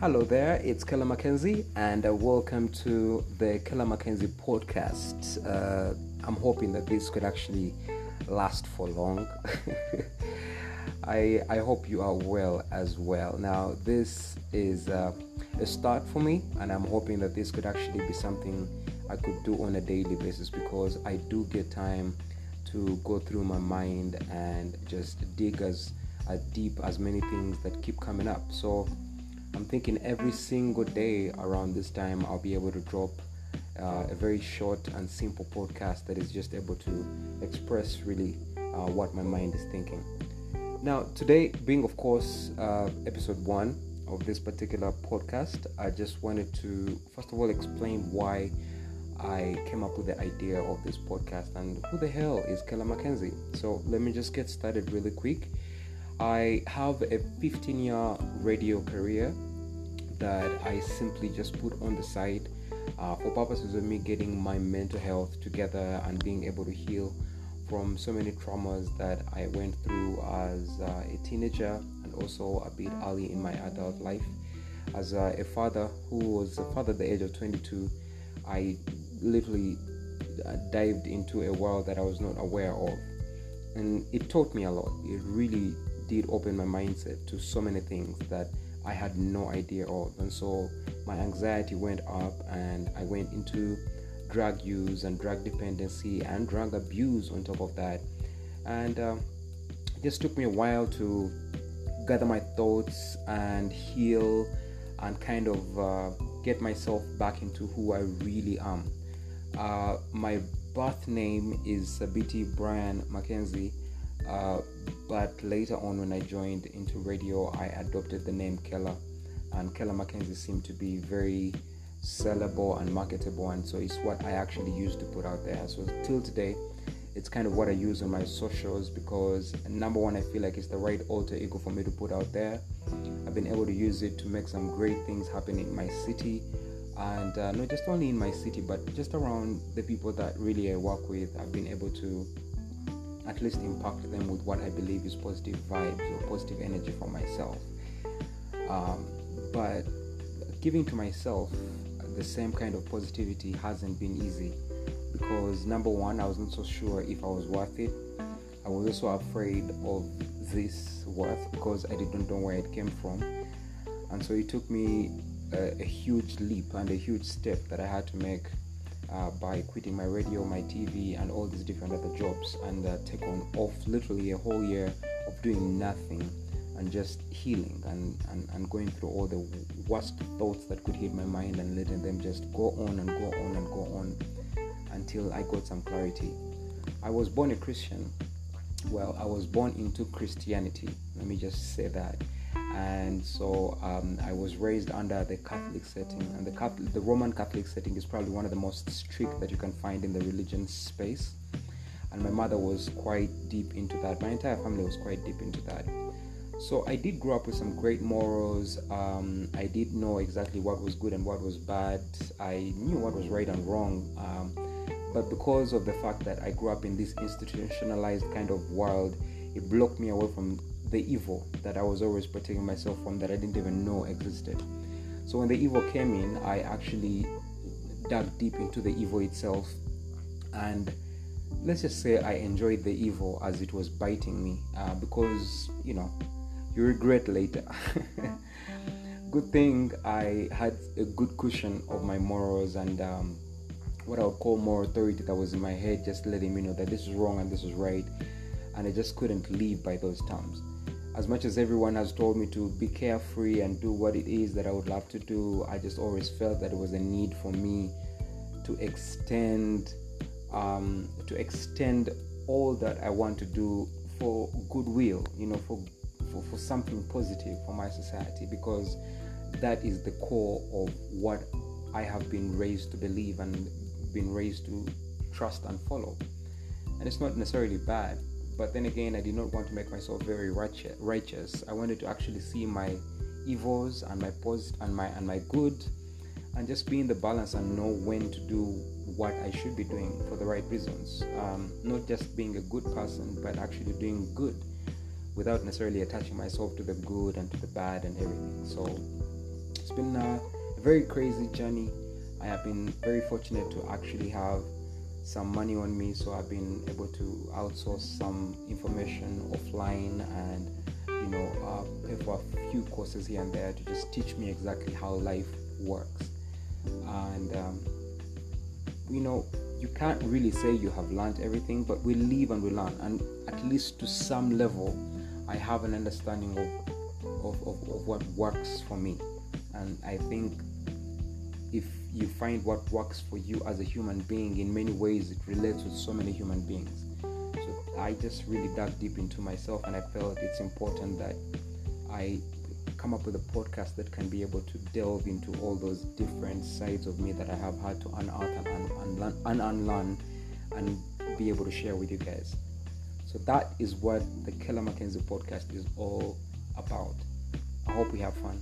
Hello there, it's Keller Mackenzie, and uh, welcome to the Keller Mackenzie podcast. Uh, I'm hoping that this could actually last for long. I, I hope you are well as well. Now, this is uh, a start for me, and I'm hoping that this could actually be something I could do on a daily basis because I do get time to go through my mind and just dig as, as deep as many things that keep coming up. So, I'm thinking every single day around this time I'll be able to drop uh, a very short and simple podcast that is just able to express really uh, what my mind is thinking. Now, today, being of course uh, episode one of this particular podcast, I just wanted to first of all explain why I came up with the idea of this podcast and who the hell is Keller Mackenzie. So, let me just get started really quick. I have a 15 year radio career that I simply just put on the side uh, for purposes of me getting my mental health together and being able to heal from so many traumas that I went through as uh, a teenager and also a bit early in my adult life. As uh, a father who was a father at the age of 22, I literally uh, dived into a world that I was not aware of. And it taught me a lot. It really did open my mindset to so many things that I had no idea of. And so my anxiety went up and I went into drug use and drug dependency and drug abuse on top of that. And uh, it just took me a while to gather my thoughts and heal and kind of uh, get myself back into who I really am. Uh, my birth name is Sabiti Brian Mackenzie uh, but later on, when I joined into radio, I adopted the name Keller, and Keller Mackenzie seemed to be very sellable and marketable, and so it's what I actually used to put out there. So till today, it's kind of what I use on my socials because number one, I feel like it's the right alter ego for me to put out there. I've been able to use it to make some great things happen in my city, and uh, not just only in my city, but just around the people that really I work with. I've been able to at least impact them with what I believe is positive vibes or positive energy for myself. Um, but giving to myself the same kind of positivity hasn't been easy because number one, I wasn't so sure if I was worth it. I was also afraid of this worth because I didn't know where it came from. And so it took me a, a huge leap and a huge step that I had to make uh, by quitting my radio, my TV, and all these different other jobs, and uh, take on off literally a whole year of doing nothing and just healing and, and, and going through all the worst thoughts that could hit my mind and letting them just go on and go on and go on until I got some clarity. I was born a Christian. Well, I was born into Christianity. Let me just say that and so um, I was raised under the Catholic setting, and the Catholic, the Roman Catholic setting is probably one of the most strict that you can find in the religion space. And my mother was quite deep into that. My entire family was quite deep into that. So I did grow up with some great morals. Um, I did know exactly what was good and what was bad. I knew what was right and wrong. Um, but because of the fact that I grew up in this institutionalized kind of world, it blocked me away from the evil that I was always protecting myself from that I didn't even know existed. So when the evil came in, I actually dug deep into the evil itself and let's just say I enjoyed the evil as it was biting me uh, because you know you regret later. good thing I had a good cushion of my morals and um, what I would call more authority that was in my head, just letting me know that this is wrong and this is right, and I just couldn't live by those terms as much as everyone has told me to be carefree and do what it is that I would love to do, I just always felt that it was a need for me to extend um, to extend all that I want to do for goodwill, you know, for, for for something positive for my society because that is the core of what I have been raised to believe and been raised to trust and follow. And it's not necessarily bad but then again, I did not want to make myself very righteous. I wanted to actually see my evils and my post and my and my good, and just be in the balance and know when to do what I should be doing for the right reasons. Um, not just being a good person, but actually doing good without necessarily attaching myself to the good and to the bad and everything. So, it's been a very crazy journey. I have been very fortunate to actually have some money on me, so I've been able to outsource some information offline and you know uh, pay for a few courses here and there to just teach me exactly how life works. And um, you know, you can't really say you have learned everything, but we live and we learn, and at least to some level, I have an understanding of, of, of, of what works for me. And I think if you find what works for you as a human being, in many ways it relates with so many human beings. So I just really dug deep into myself and I felt it's important that I come up with a podcast that can be able to delve into all those different sides of me that I have had to unearth and, unlearn, and unlearn and be able to share with you guys. So that is what the Keller Mackenzie podcast is all about. I hope we have fun.